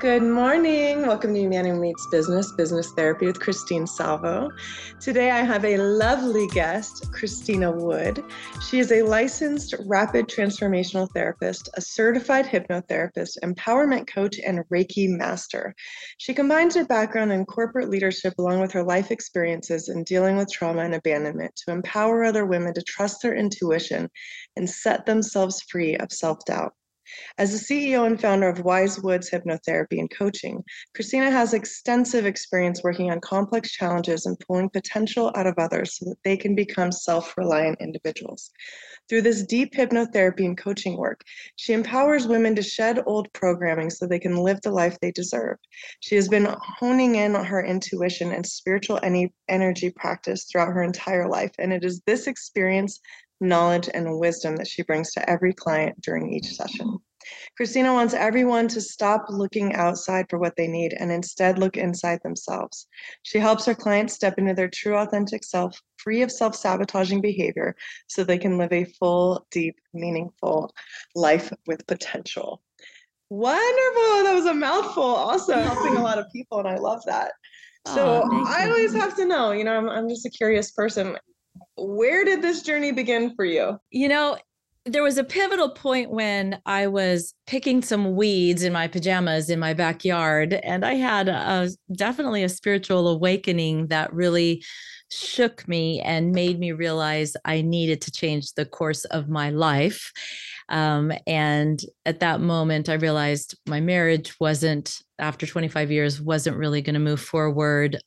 Good morning. Welcome to Humanity Meets Business, Business Therapy with Christine Salvo. Today I have a lovely guest, Christina Wood. She is a licensed rapid transformational therapist, a certified hypnotherapist, empowerment coach, and Reiki master. She combines her background in corporate leadership along with her life experiences in dealing with trauma and abandonment to empower other women to trust their intuition and set themselves free of self doubt. As the CEO and founder of Wise Woods Hypnotherapy and Coaching, Christina has extensive experience working on complex challenges and pulling potential out of others so that they can become self reliant individuals. Through this deep hypnotherapy and coaching work, she empowers women to shed old programming so they can live the life they deserve. She has been honing in on her intuition and spiritual energy practice throughout her entire life, and it is this experience knowledge, and wisdom that she brings to every client during each session. Christina wants everyone to stop looking outside for what they need and instead look inside themselves. She helps her clients step into their true authentic self, free of self sabotaging behavior, so they can live a full, deep, meaningful life with potential. Wonderful. That was a mouthful. Also, helping a lot of people, and I love that. So oh, I always have to know, you know, I'm, I'm just a curious person where did this journey begin for you? You know, there was a pivotal point when I was picking some weeds in my pajamas in my backyard, and I had a, definitely a spiritual awakening that really shook me and made me realize I needed to change the course of my life. Um, and at that moment, I realized my marriage wasn't, after 25 years, wasn't really going to move forward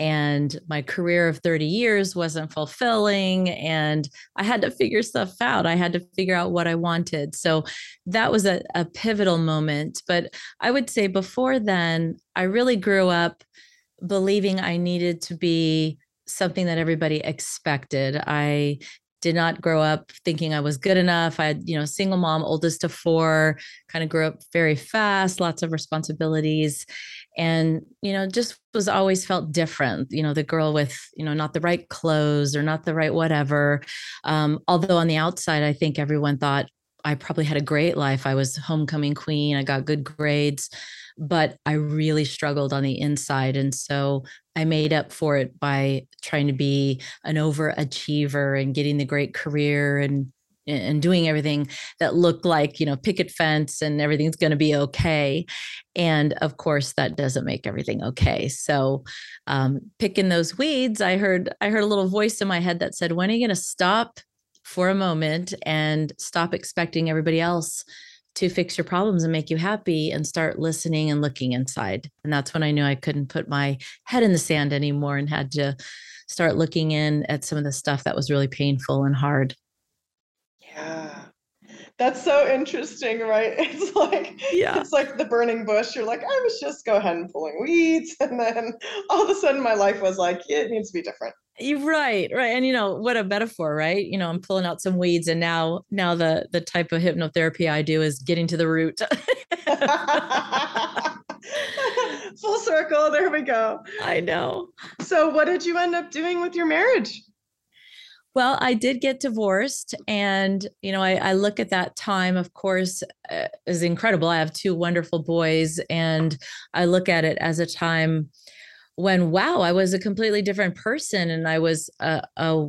and my career of 30 years wasn't fulfilling and i had to figure stuff out. I had to figure out what i wanted. So that was a, a pivotal moment. But i would say before then i really grew up believing i needed to be something that everybody expected. I did not grow up thinking I was good enough. I had, you know, single mom, oldest of four, kind of grew up very fast, lots of responsibilities and you know just was always felt different you know the girl with you know not the right clothes or not the right whatever um, although on the outside i think everyone thought i probably had a great life. I was homecoming queen i got good grades but i really struggled on the inside and so i made up for it by trying to be an overachiever and getting the great career and and doing everything that looked like you know picket fence and everything's going to be okay. And of course that doesn't make everything okay. So um, picking those weeds i heard i heard a little voice in my head that said when are you going to stop for a moment and stop expecting everybody else to fix your problems and make you happy and start listening and looking inside? And that's when i knew i couldn't put my head in the sand anymore and had to start looking in at some of the stuff that was really painful and hard yeah. That's so interesting, right? It's like yeah. it's like the burning bush. You're like, I was just go ahead and pulling weeds, and then all of a sudden my life was like, it needs to be different. You're right, right. And you know, what a metaphor, right? You know, I'm pulling out some weeds and now now the the type of hypnotherapy I do is getting to the root. Full circle, there we go. I know. So what did you end up doing with your marriage? Well, I did get divorced. And, you know, I, I look at that time, of course, uh, as incredible. I have two wonderful boys, and I look at it as a time when, wow, I was a completely different person. And I was a, a,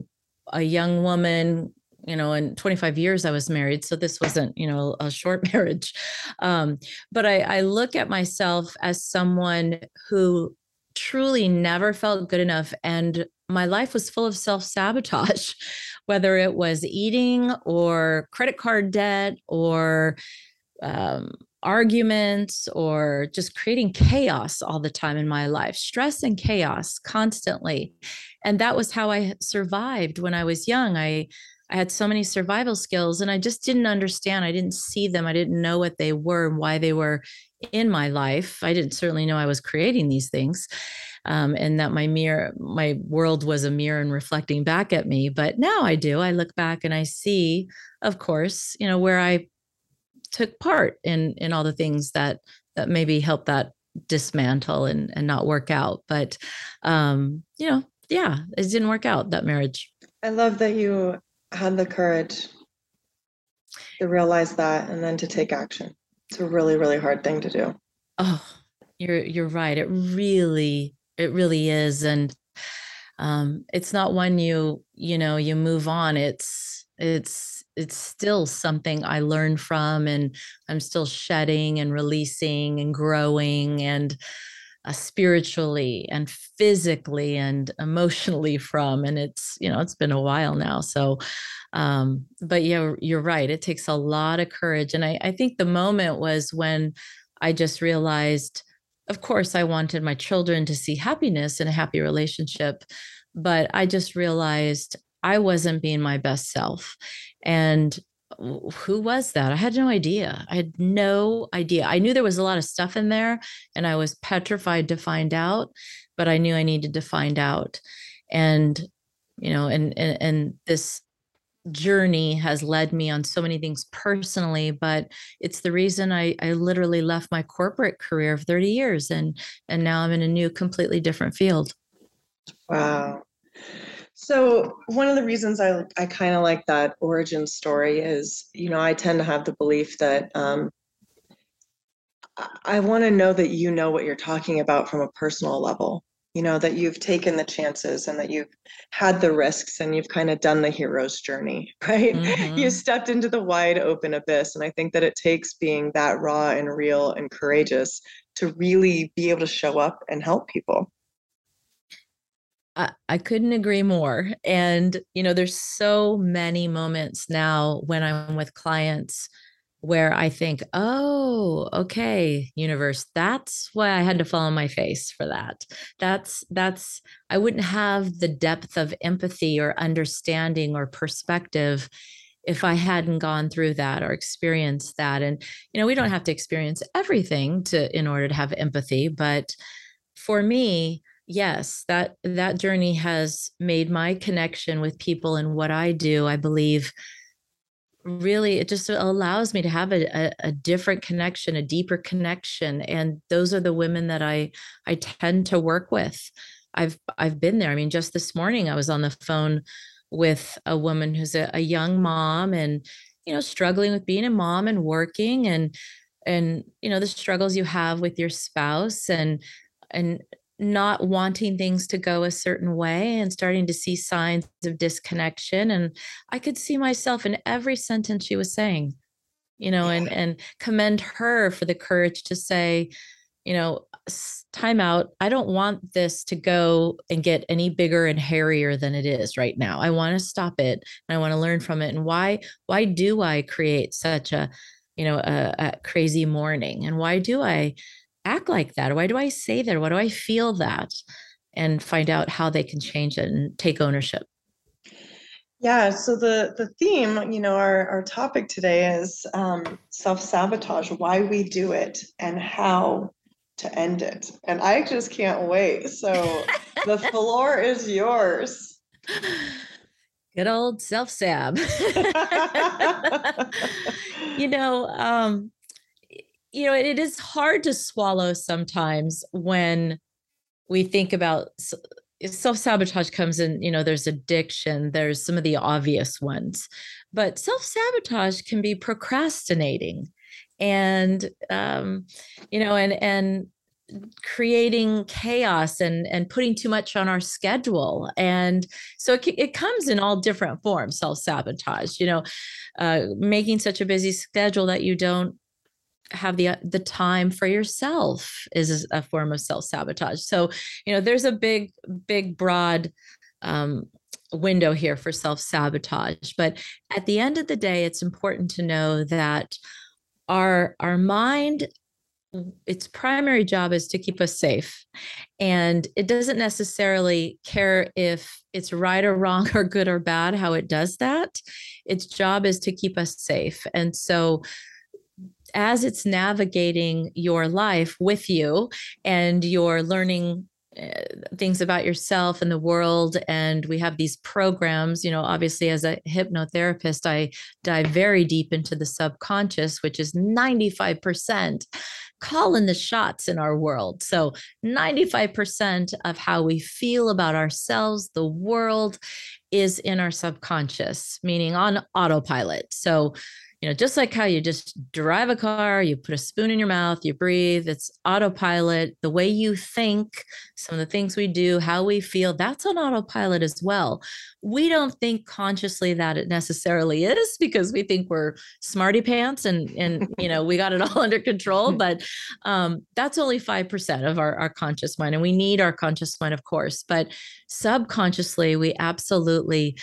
a young woman you know in 25 years i was married so this wasn't you know a short marriage um, but I, I look at myself as someone who truly never felt good enough and my life was full of self sabotage, whether it was eating or credit card debt or um, arguments or just creating chaos all the time in my life, stress and chaos constantly. And that was how I survived when I was young. I I had so many survival skills and I just didn't understand. I didn't see them. I didn't know what they were and why they were in my life. I didn't certainly know I was creating these things um, and that my mirror, my world was a mirror and reflecting back at me. But now I do. I look back and I see, of course, you know, where I took part in in all the things that that maybe helped that dismantle and and not work out. But um, you know, yeah, it didn't work out that marriage. I love that you had the courage to realize that and then to take action. It's a really, really hard thing to do. Oh, you're you're right it really it really is and um it's not when you you know you move on it's it's it's still something i learn from and i'm still shedding and releasing and growing and uh, spiritually and physically and emotionally from and it's you know it's been a while now so um but yeah you're right it takes a lot of courage and i i think the moment was when i just realized of course i wanted my children to see happiness in a happy relationship but i just realized i wasn't being my best self and who was that? I had no idea. I had no idea. I knew there was a lot of stuff in there and I was petrified to find out, but I knew I needed to find out. And, you know, and and, and this journey has led me on so many things personally but it's the reason I, I literally left my corporate career of 30 years and and now i'm in a new completely different field wow so one of the reasons I I kind of like that origin story is, you know, I tend to have the belief that um, I want to know that you know what you're talking about from a personal level. You know that you've taken the chances and that you've had the risks and you've kind of done the hero's journey, right? Mm-hmm. You stepped into the wide open abyss, and I think that it takes being that raw and real and courageous to really be able to show up and help people. I, I couldn't agree more. And, you know, there's so many moments now when I'm with clients where I think, oh, okay, universe, that's why I had to fall on my face for that. That's, that's, I wouldn't have the depth of empathy or understanding or perspective if I hadn't gone through that or experienced that. And, you know, we don't have to experience everything to, in order to have empathy. But for me, yes that that journey has made my connection with people and what i do i believe really it just allows me to have a, a, a, different connection a deeper connection and those are the women that i i tend to work with. I've i've been there. I mean just this morning i was on the phone with a woman who's a, a young mom and you know struggling with being a mom and working and and you know the struggles you have with your spouse and and not wanting things to go a certain way and starting to see signs of disconnection. And i could see myself in every sentence she was saying you know yeah. and and commend her for the courage to say you know time out. I don't want this to go and get any bigger and hairier than it is right now. I want to stop it and i want to learn from it. And why why do i create such a you know a, a crazy morning? And why do i act like that? Why do I say that? Why do I feel that? And find out how they can change it and take ownership. Yeah, so the the theme, you know, our our topic today is um, self sabotage, why we do it, and how to end it. And I just can't wait. So the floor is yours. Good old self sab. you know, um, you know, it is hard to swallow sometimes when we think about self sabotage comes in, you know, there's addiction, there's some of the obvious ones, but self sabotage can be procrastinating and, um, you know, and, and, creating chaos and and putting too much on our schedule and so it, it comes in all different forms self sabotage you know uh, making such a busy schedule that you don't have the the time for yourself is a form of self-sabotage. So you know there's a big big broad um, window here for self-sabotage. But at the end of the day it's important to know that our our mind its primary job is to keep us safe. And it doesn't necessarily care if it's right or wrong or good or bad how it does that. Its job is to keep us safe. And so as it's navigating your life with you and you're learning uh, things about yourself and the world and we have these programs you know obviously as a hypnotherapist i dive very deep into the subconscious which is 95% calling the shots in our world. So 95% of how we feel about ourselves the world is in our subconscious meaning on autopilot. So you know, just like how you just drive a car, you put a spoon in your mouth, you breathe, it's autopilot. The way you think, some of the things we do, how we feel, that's on autopilot as well. We don't think consciously that it necessarily is because we think we're smarty pants and and you know we got it all under control. But um, that's only five percent of our, our conscious mind, and we need our conscious mind, of course. But subconsciously, we absolutely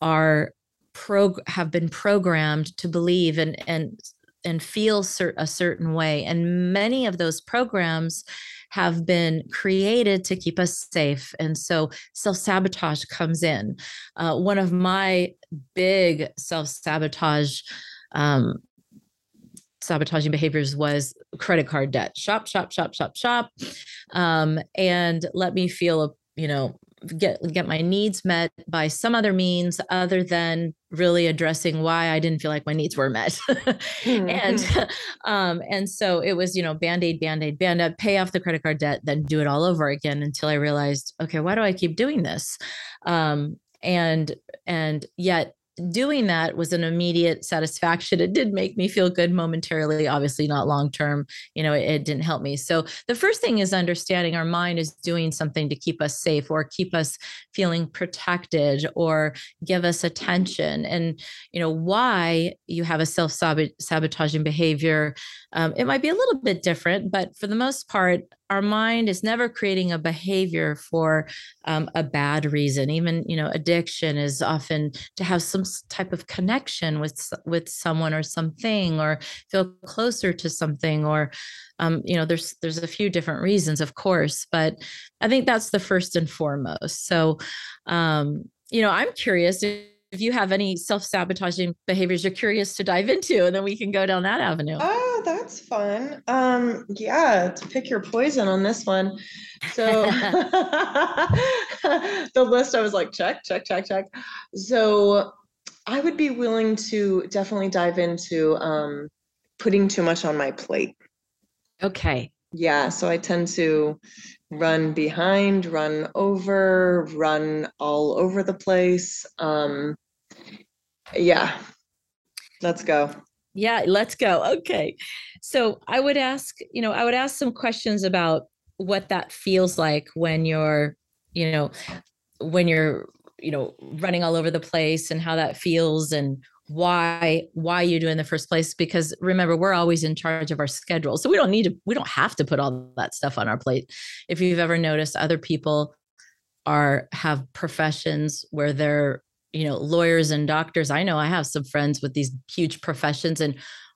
are pro have been programmed to believe and and and feel a certain way. And many of those programs have been created to keep us safe. And so self-sabotage comes in. Uh, one of my big self-sabotage um, sabotaging behaviors was credit card debt. Shop shop shop shop shop. Um, and let me feel a you know get get my needs met by some other means other than really addressing why I didn't feel like my needs were met. mm-hmm. and um and so it was, you know, band-aid, band-aid, band-aid, pay off the credit card debt, then do it all over again until I realized, okay, why do I keep doing this? Um and and yet doing that was an immediate satisfaction. It did make me feel good momentarily, obviously not long term. You know, it, it, didn't help me. So the first thing is understanding our mind is doing something to keep us safe or keep us feeling protected or give us attention. And, you know, why you have a self sabotaging behavior, um, it might be a little bit different, but for the most part, our mind is never creating a behavior for um, a bad reason. Even you know addiction is often to have some type of connection with with someone or something or feel closer to something or um, you know there's there's a few different reasons of course but i think that's the first and foremost. So um, you know i'm curious if you have any self-sabotaging behaviors you're curious to dive into and then we can go down that avenue oh that's fun. Um yeah to pick your poison on this one. So the list i was like check check check check. So i would be willing to definitely dive into um putting too much on my plate. Okay. Yeah so i tend to run behind run over run all over the place. Um yeah. Let's go. Yeah, let's go. Okay. So I would ask, you know, I would ask some questions about what that feels like when you're, you know, when you're, you know, running all over the place and how that feels and why why you do in the first place because remember we're always in charge of our schedule so we don't need to we don't have to put all that stuff on our plate if you've ever noticed other people are have professions where they're you know lawyers and doctors i know i have some friends with these huge professions and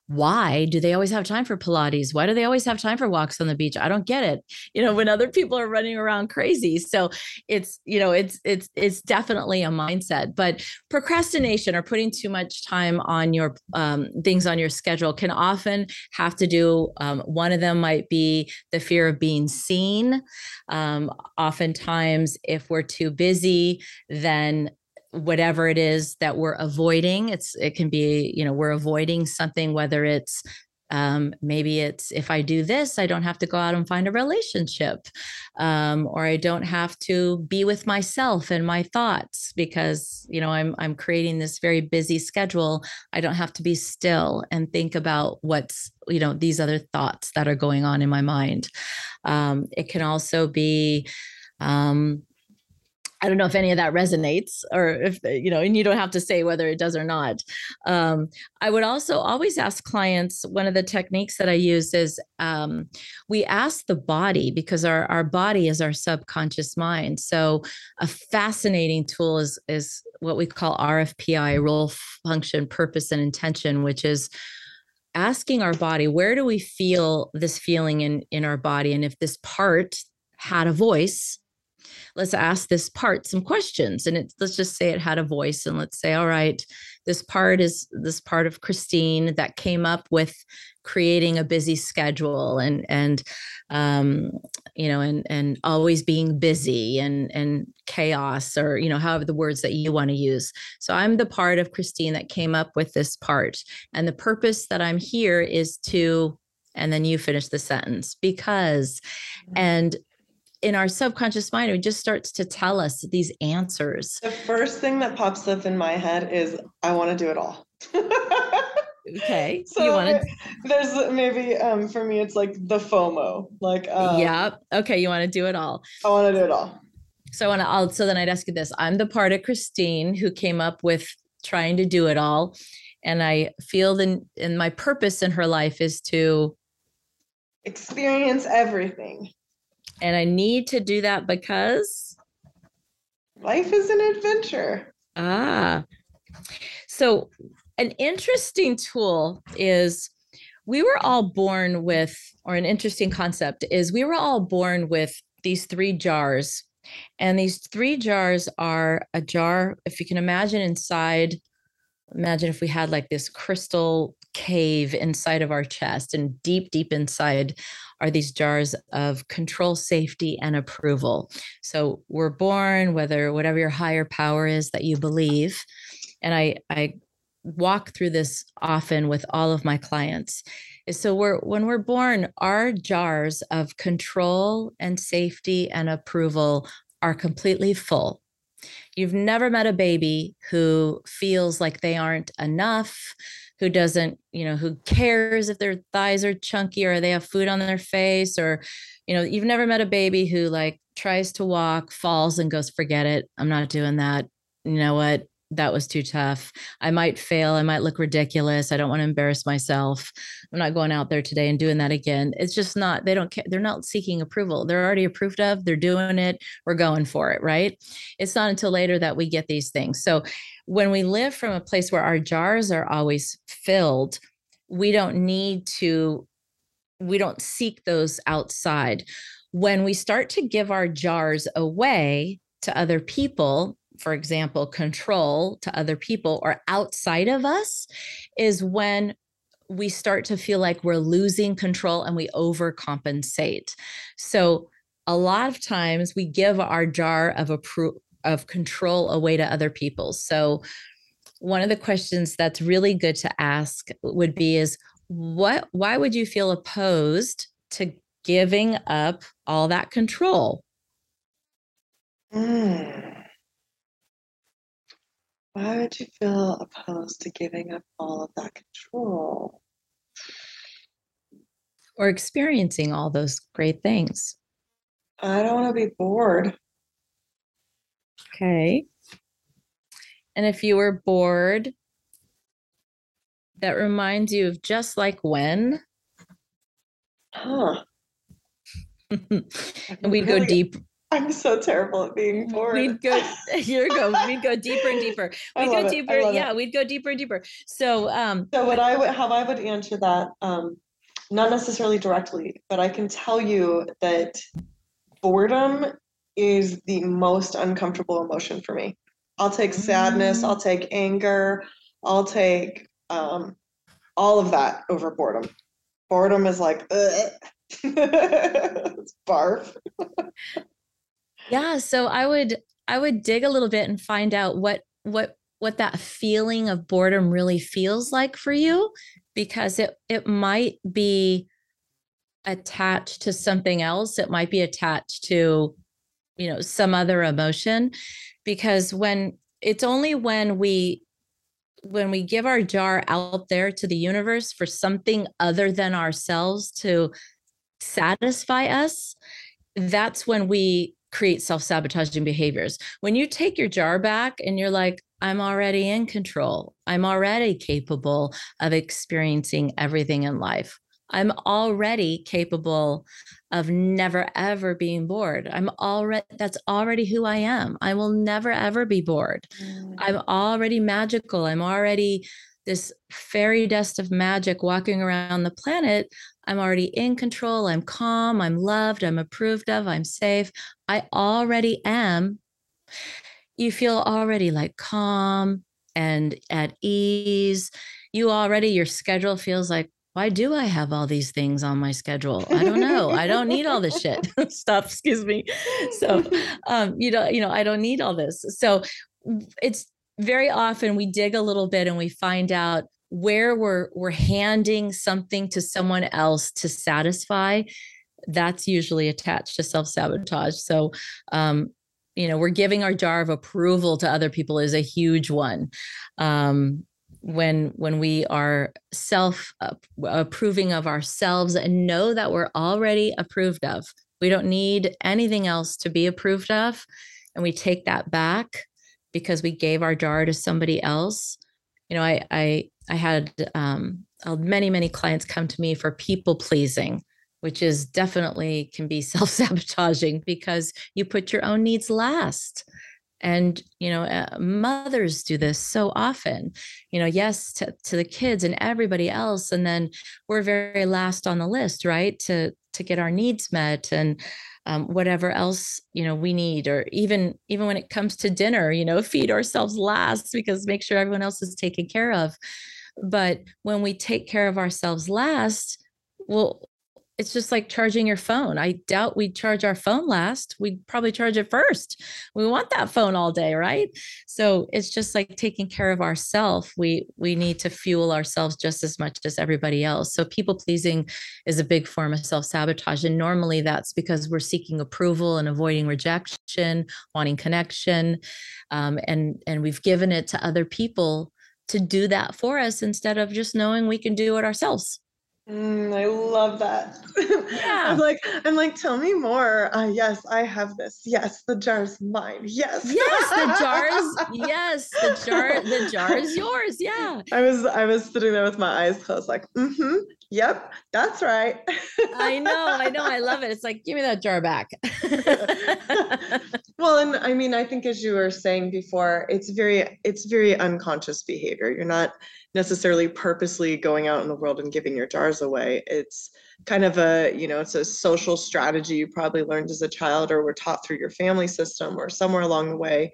why do they always have time for pilates? Why do they always have time for walks on the beach? I don't get it you know when other people are running around crazy. So it's you know it's it's it's definitely a mindset but procrastination or putting too much time on your um, things on your schedule can often have to do um, one of them might be the fear of being seen. Um, oftentimes if we're too busy then whatever it is that we're avoiding it's it can be you know we're avoiding something whether it's um, maybe it's if I do this, I don't have to go out and find a relationship, um, or I don't have to be with myself and my thoughts because you know I'm I'm creating this very busy schedule. I don't have to be still and think about what's you know these other thoughts that are going on in my mind. Um, it can also be um, I don't know if any of that resonates or if, you know, and you don't have to say whether it does or not. Um, I would also always ask clients one of the techniques that I use is um, we ask the body because our, our body is our subconscious mind. So a fascinating tool is, is what we call RFPI role, function, purpose, and intention, which is asking our body where do we feel this feeling in in our body and if this part had a voice let's ask this part some questions. And it, let's just say it had a voice and let's say all right this part is this part of christine that came up with creating a busy schedule and and um, you know and and always being busy and and chaos or you know however the words that you want to use. So i'm the part of christine that came up with this part. And the purpose that i'm here is to and then you finish the sentence because mm-hmm. and in our subconscious mind, it just starts to tell us these answers. The first thing that pops up in my head is, I want to do it all. Okay. So you want to? there's maybe um for me it's like the FOMO. Like um, yeah. Okay. You want to do it all. I want to do it all. So I want to. I'll. So then I'd ask you this. I'm the part of Christine who came up with trying to do it all, and I feel the and my purpose in her life is to Experience everything. And I need to do that because Life is an adventure. ah. So an interesting tool is we were all born with or an interesting concept is we were all born with these three jars. And these three jars are a jar if you can imagine inside imagine if we had like this crystal cave inside of our chest and deep deep inside are these jars of control safety and approval. So we're born whether whatever your higher power is that you believe. And i i walk through this often with all of my clients. So we're when we're born our jars of control and safety and approval are completely full You've never met a baby who feels like they aren't enough, who doesn't, you know, who cares if their thighs are chunky or they have food on their face, or, you know, you've never met a baby who like tries to walk, falls, and goes, forget it. I'm not doing that. You know what? That was too tough. I might fail. I might look ridiculous. I don't want to embarrass myself. I'm not going out there today and doing that again. It's just not, they don't care. They're not seeking approval. They're already approved of. They're doing it. We're going for it. Right. It's not until later that we get these things. So when we live from a place where our jars are always filled, we don't need to, we don't seek those outside. When we start to give our jars away to other people, for example, control to other people or outside of us, is when we start to feel like we're losing control and we overcompensate. So a lot of times we give our jar of appro- of control away to other people. So one of the questions that's really good to ask would be is what why would you feel opposed to giving up all that control? Mm. Why would you feel opposed to giving up all of that control? or experiencing all those great things. I don't want to be bored. Okay. And if you were bored, that reminds you of just like when, Huh. and we'd go deep. I'm so terrible at being bored. We'd go, here go. We'd go deeper and deeper. We'd go it. Deeper. love it. Yeah, we'd go deeper and deeper. So, um, So what I would, how I would answer that, um, not necessarily directly, but I can tell you that boredom is the most uncomfortable emotion for me. I'll take sadness, I'll take anger, I'll take um, all of that over boredom. Boredom is like, barf. Yeah. So I would, I would dig a little bit and find out what, what, what that feeling of boredom really feels like for you, because it, it might be attached to something else. It might be attached to, you know, some other emotion. Because when it's only when we when we give our jar out there to the universe for something other than ourselves to satisfy us, that's when we create self-sabotaging behaviors. When you take your jar back and you're like, I'm already in control. I'm already capable of experiencing everything in life. I'm already capable of never ever being bored. I'm already that's already who I am. I will never ever be bored. Mm. I'm already magical. I'm already this fairy dust of magic walking around the planet. I'm already in control. I'm calm. I'm loved. I'm approved of. I'm safe. I already am. You feel already like calm and at ease. You already, your schedule feels like, why do I have all these things on my schedule? I don't know. I don't need all this shit stuff. Excuse me. So, um, you know, you know, I don't need all this. So it's very often we dig a little bit and we find out where we're we're handing something to someone else to satisfy that's usually attached to self-sabotage. So um you know we're giving our jar of approval to other people is a huge one. Um when when we are self approving of ourselves and know that we're already approved of. We don't need anything else to be approved of and we take that back because we gave our jar to somebody else. You know i i i had um, many many clients come to me for people pleasing which is definitely can be self-sabotaging because you put your own needs last. And you know uh, mothers do this so often. You know yes to, to the kids and everybody else and then we're very last on the list right to to get our needs met and um, whatever else you know we need or even even when it comes to dinner you know feed ourselves last because make sure everyone else is taken care of. But when we take care of ourselves last well it's just like charging your phone. I doubt we'd charge our phone last. We'd probably charge it first. We want that phone all day, right? So it's just like taking care of ourselves. We we need to fuel ourselves just as much as everybody else. So people pleasing is a big form of self-sabotage. And normally that's because we're seeking approval and avoiding rejection, wanting connection. Um, and and we've given it to other people to do that for us instead of just knowing we can do it ourselves. Mm, I love that. Yeah. I'm like, I'm like, tell me more. Uh, yes, I have this. Yes, the jar is mine. Yes. Yes, the jar's. yes, the jar. The jar is yours. Yeah. I was, I was sitting there with my eyes closed, like, mm-hmm. Yep, that's right. I know, I know, I love it. It's like, give me that jar back. well, and I mean, I think as you were saying before, it's very, it's very unconscious behavior. You're not necessarily purposely going out in the world and giving your jars away. It's kind of a, you know, it's a social strategy you probably learned as a child or were taught through your family system or somewhere along the way.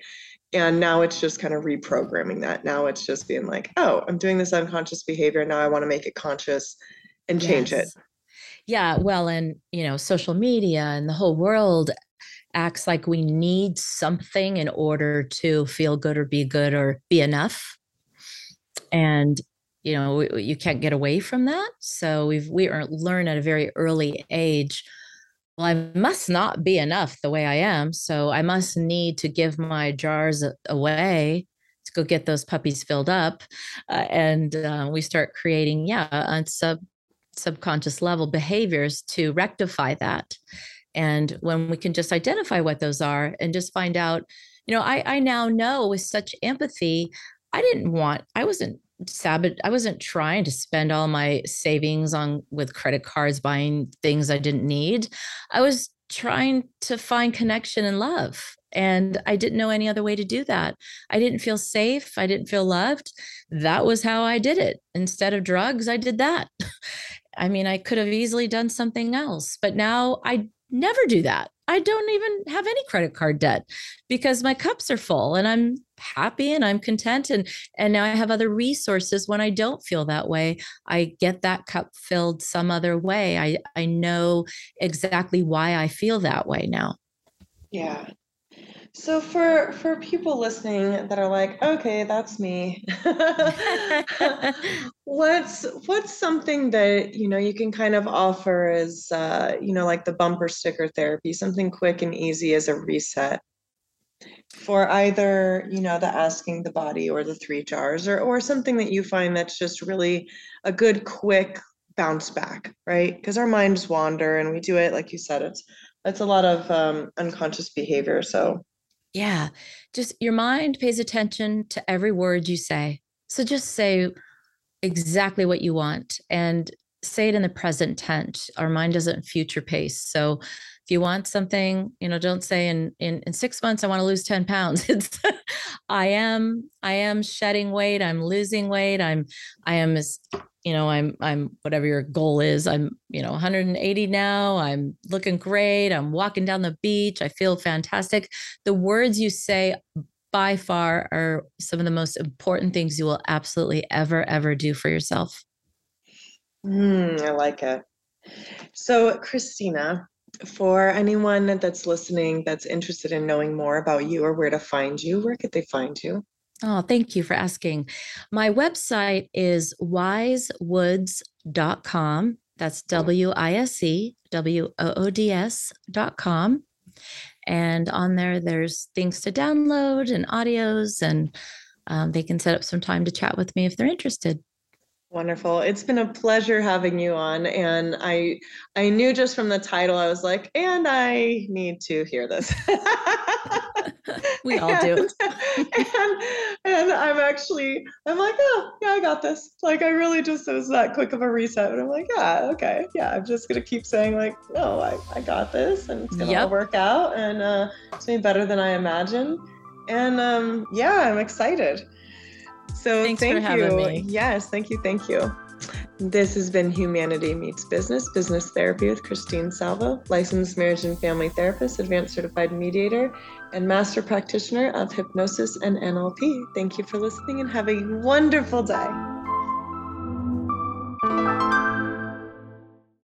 And now it's just kind of reprogramming that. Now it's just being like, oh, I'm doing this unconscious behavior. Now I want to make it conscious and change yes. it. Yeah. Well, and, you know, social media and the whole world acts like we need something in order to feel good or be good or be enough and you know you can't get away from that so we've we learn at a very early age well i must not be enough the way i am so i must need to give my jars away to go get those puppies filled up uh, and uh, we start creating yeah sub subconscious level behaviors to rectify that and when we can just identify what those are and just find out you know i i now know with such empathy I didn't want, I wasn't sabot I wasn't trying to spend all my savings on with credit cards buying things I didn't need. I was trying to find connection and love. And I didn't know any other way to do that. I didn't feel safe. I didn't feel loved. That was how I did it. Instead of drugs, I did that. I mean, I could have easily done something else, but now I never do that. I don't even have any credit card debt because my cups are full and I'm happy and I'm content and and now I have other resources when I don't feel that way. I get that cup filled some other way. I I know exactly why I feel that way now. Yeah. So for for people listening that are like, okay, that's me. what's what's something that you know you can kind of offer as uh, you know like the bumper sticker therapy, something quick and easy as a reset for either you know the asking the body or the three jars or or something that you find that's just really a good quick bounce back, right? Because our minds wander and we do it like you said, it's it's a lot of um, unconscious behavior. So yeah. Just your mind pays attention to every word you say. So just say exactly what you want and say it in the present tense. Our mind doesn't future pace. So if you want something, you know, don't say in in, in six months I want to lose 10 pounds. It's I am, I am shedding weight, I'm losing weight, I'm I am you know i'm i'm whatever your goal is i'm you know 180 now i'm looking great i'm walking down the beach i feel fantastic. The words you say by far are some of the most important things you will absolutely ever ever do for yourself. Mm, i like it. So christina for anyone that's listening that's interested in knowing more about you or where to find you where could they find you Oh, thank you for asking. My website is wisewoods.com. That's W I S E W O O D S.com. And on there, there's things to download and audios and um, they can set up some time to chat with me if they're interested. Wonderful. It's been a pleasure having you on. And I I knew just from the title, I was like, and I need to hear this. we all and, do. and, and I'm actually, I'm like, oh, yeah, I got this. Like, I really just, it was that quick of a reset. And I'm like, yeah, okay. Yeah, I'm just going to keep saying, like, no, I, I got this and it's going to yep. work out. And uh, it's going to be better than I imagined. And um, yeah, I'm excited. So Thanks thank you. Me. Yes, thank you, thank you. This has been Humanity Meets Business, Business Therapy with Christine Salvo, licensed marriage and family therapist, advanced certified mediator, and master practitioner of hypnosis and NLP. Thank you for listening and have a wonderful day.